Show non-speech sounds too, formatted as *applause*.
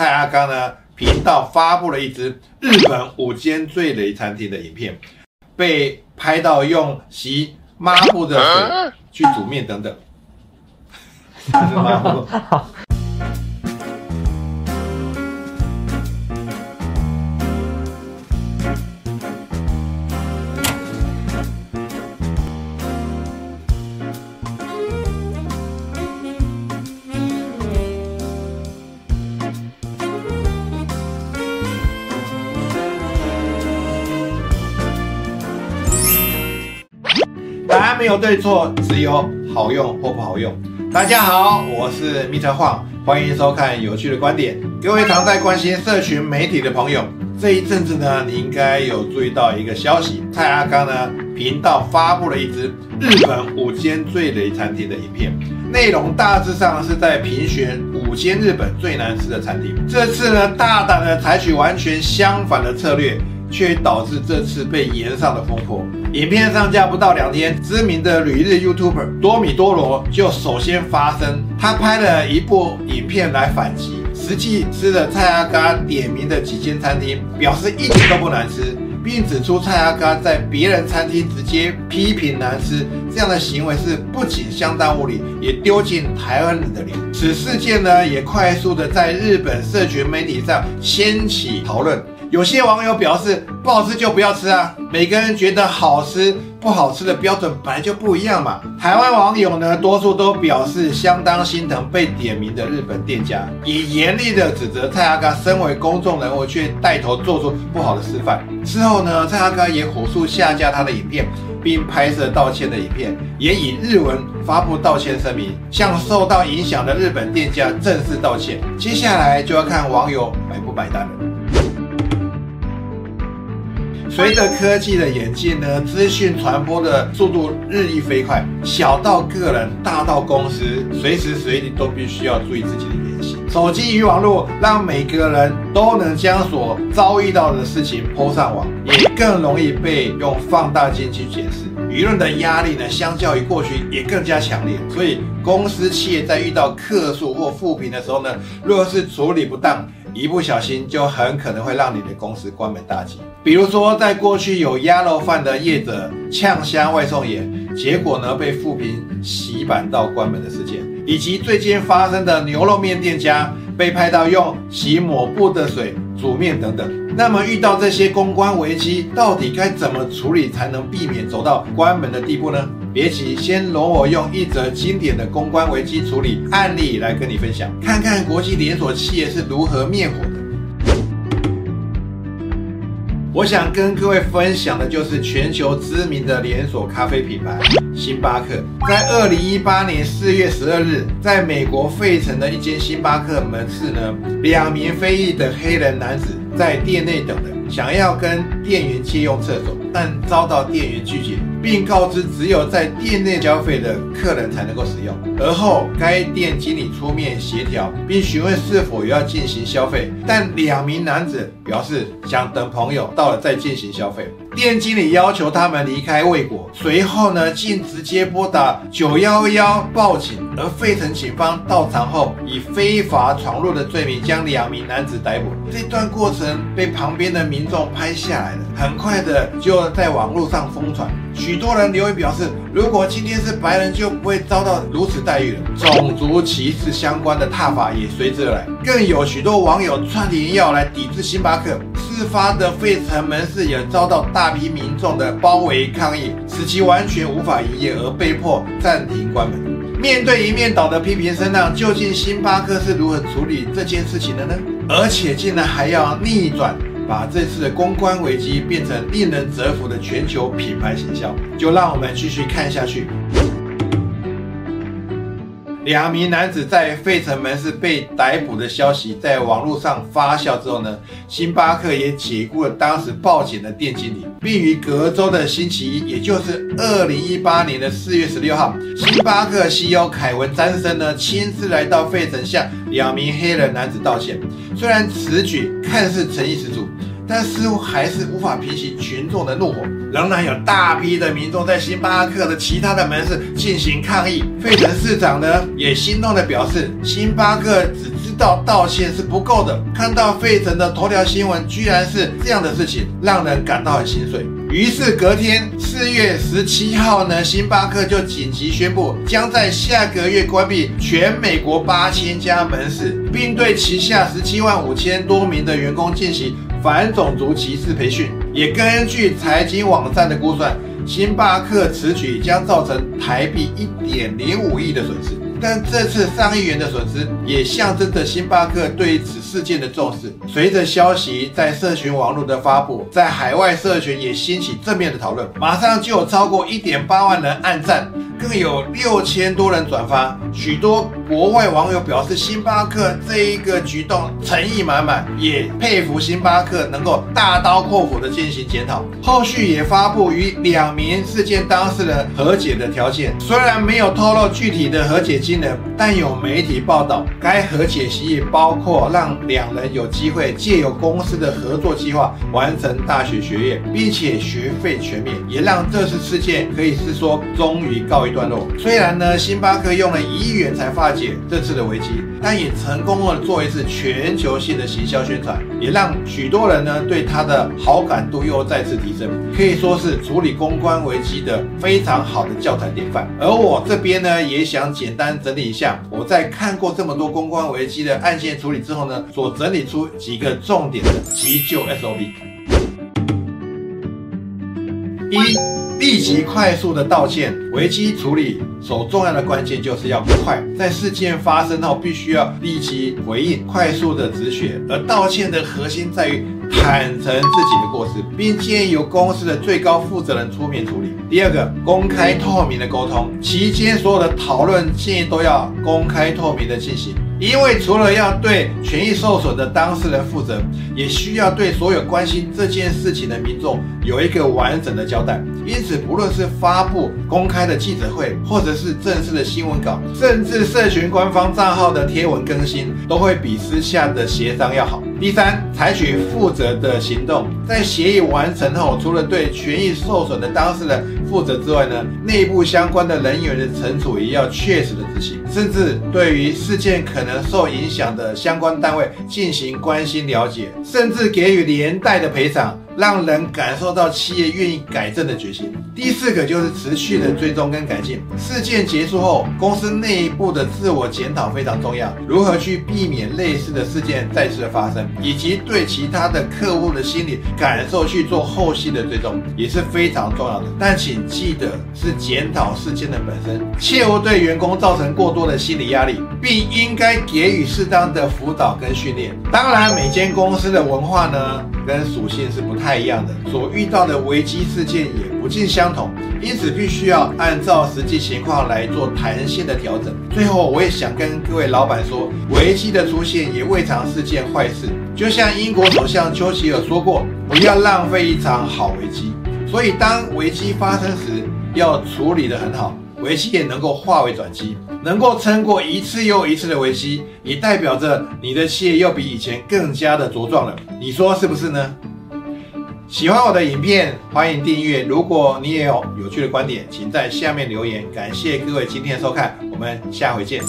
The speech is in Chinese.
蔡阿刚呢频道发布了一支日本五间最雷餐厅的影片，被拍到用洗抹布的水去煮面等等。*laughs* *laughs* 抹布。没有对错，只有好用或不好用。大家好，我是密特晃，欢迎收看有趣的观点。各位常在关心社群媒体的朋友，这一阵子呢，你应该有注意到一个消息：蔡阿刚呢频道发布了一支日本五间最雷餐厅的影片，内容大致上是在评选五间日本最难吃的餐厅。这次呢，大胆的采取完全相反的策略。却导致这次被延上的风波。影片上架不到两天，知名的旅日 YouTuber 多米多罗就首先发声，他拍了一部影片来反击，实际吃了蔡阿嘎点名的几间餐厅，表示一点都不难吃，并指出蔡阿嘎在别人餐厅直接批评难吃这样的行为是不仅相当无理，也丢尽台湾人的脸。此事件呢，也快速的在日本社群媒体上掀起讨论。有些网友表示，不好吃就不要吃啊！每个人觉得好吃不好吃的标准本来就不一样嘛。台湾网友呢，多数都表示相当心疼被点名的日本店家，也严厉的指责蔡阿嘎身为公众人物却带头做出不好的示范。之后呢，蔡阿嘎也火速下架他的影片，并拍摄道歉的影片，也以日文发布道歉声明，向受到影响的日本店家正式道歉。接下来就要看网友买不买单了。随着科技的演进呢，资讯传播的速度日益飞快，小到个人，大到公司，随时随地都必须要注意自己的言行。手机与网络让每个人都能将所遭遇到的事情抛上网，也更容易被用放大镜去解释。舆论的压力呢，相较于过去也更加强烈。所以，公司企业在遇到客诉或负评的时候呢，若是处理不当，一不小心就很可能会让你的公司关门大吉。比如说，在过去有鸭肉饭的业者呛虾外送员，结果呢被富平洗版到关门的事件，以及最近发生的牛肉面店家被拍到用洗抹布的水煮面等等。那么遇到这些公关危机，到底该怎么处理才能避免走到关门的地步呢？别急，先容我用一则经典的公关危机处理案例来跟你分享，看看国际连锁企业是如何灭火的。我想跟各位分享的就是全球知名的连锁咖啡品牌星巴克，在二零一八年四月十二日，在美国费城的一间星巴克门市呢，两名非裔的黑人男子在店内等人，想要跟店员借用厕所，但遭到店员拒绝。并告知只有在店内消费的客人才能够使用。而后，该店经理出面协调，并询问是否要进行消费，但两名男子表示想等朋友到了再进行消费。店经理要求他们离开未果，随后呢，竟直接拨打九幺幺报警。而费城警方到场后，以非法闯入的罪名将两名男子逮捕。这段过程被旁边的民众拍下来了，很快的就在网络上疯传。许多人留言表示，如果今天是白人，就不会遭到如此待遇了。种族歧视相关的踏法也随之而来，更有许多网友串联要来抵制星巴克。事发的费城门市也遭到大批民众的包围抗议，使其完全无法营业，而被迫暂停关门。面对一面倒的批评声浪，究竟星巴克是如何处理这件事情的呢？而且竟然还要逆转。把这次的公关危机变成令人折服的全球品牌形象，就让我们继续看下去。两名男子在费城门市被逮捕的消息在网络上发酵之后呢，星巴克也解雇了当时报警的店经理，并于隔周的星期一，也就是二零一八年的四月十六号，星巴克 CEO 凯文·詹森呢亲自来到费城向两名黑人男子道歉。虽然此举看似诚意十足。但似乎还是无法平息群众的怒火，仍然有大批的民众在星巴克的其他的门市进行抗议。费城市长呢也心动的表示，星巴克只知道道歉是不够的。看到费城的头条新闻，居然是这样的事情，让人感到很心碎。于是隔天四月十七号呢，星巴克就紧急宣布，将在下个月关闭全美国八千家门市，并对旗下十七万五千多名的员工进行反种族歧视培训。也根据财经网站的估算，星巴克此举将造成台币一点零五亿的损失。但这次上亿元的损失，也象征着星巴克对此事件的重视。随着消息在社群网络的发布，在海外社群也兴起正面的讨论，马上就有超过一点八万人按赞。更有六千多人转发，许多国外网友表示，星巴克这一个举动诚意满满，也佩服星巴克能够大刀阔斧的进行检讨。后续也发布与两名事件当事人和解的条件，虽然没有透露具体的和解金额，但有媒体报道，该和解协议包括让两人有机会借由公司的合作计划完成大学学业，并且学费全免，也让这次事件可以是说终于告一。段落。虽然呢，星巴克用了一亿元才发解这次的危机，但也成功了做一次全球性的行销宣传，也让许多人呢对他的好感度又再次提升，可以说是处理公关危机的非常好的教材典范。而我这边呢，也想简单整理一下，我在看过这么多公关危机的案件处理之后呢，所整理出几个重点的急救 SOP。一。立即快速的道歉，危机处理所重要的关键就是要快，在事件发生后必须要立即回应，快速的止血。而道歉的核心在于坦诚自己的过失，并建议由公司的最高负责人出面处理。第二个，公开透明的沟通，期间所有的讨论建议都要公开透明的进行。因为除了要对权益受损的当事人负责，也需要对所有关心这件事情的民众有一个完整的交代。因此，不论是发布公开的记者会，或者是正式的新闻稿，甚至社群官方账号的贴文更新，都会比私下的协商要好。第三，采取负责的行动，在协议完成后，除了对权益受损的当事人负责之外呢，内部相关的人员的惩处也要确实的执行，甚至对于事件可能。受影响的相关单位进行关心了解，甚至给予连带的赔偿。让人感受到企业愿意改正的决心。第四个就是持续的追踪跟改进。事件结束后，公司内部的自我检讨非常重要。如何去避免类似的事件再次的发生，以及对其他的客户的心理感受去做后续的追踪，也是非常重要的。但请记得是检讨事件的本身，切勿对员工造成过多的心理压力，并应该给予适当的辅导跟训练。当然，每间公司的文化呢跟属性是不太。一样的，所遇到的危机事件也不尽相同，因此必须要按照实际情况来做弹性的调整。最后，我也想跟各位老板说，危机的出现也未尝是件坏事。就像英国首相丘吉尔说过：“不要浪费一场好危机。”所以，当危机发生时，要处理得很好，危机也能够化为转机。能够撑过一次又一次的危机，也代表着你的企业又比以前更加的茁壮了。你说是不是呢？喜欢我的影片，欢迎订阅。如果你也有有趣的观点，请在下面留言。感谢各位今天的收看，我们下回见。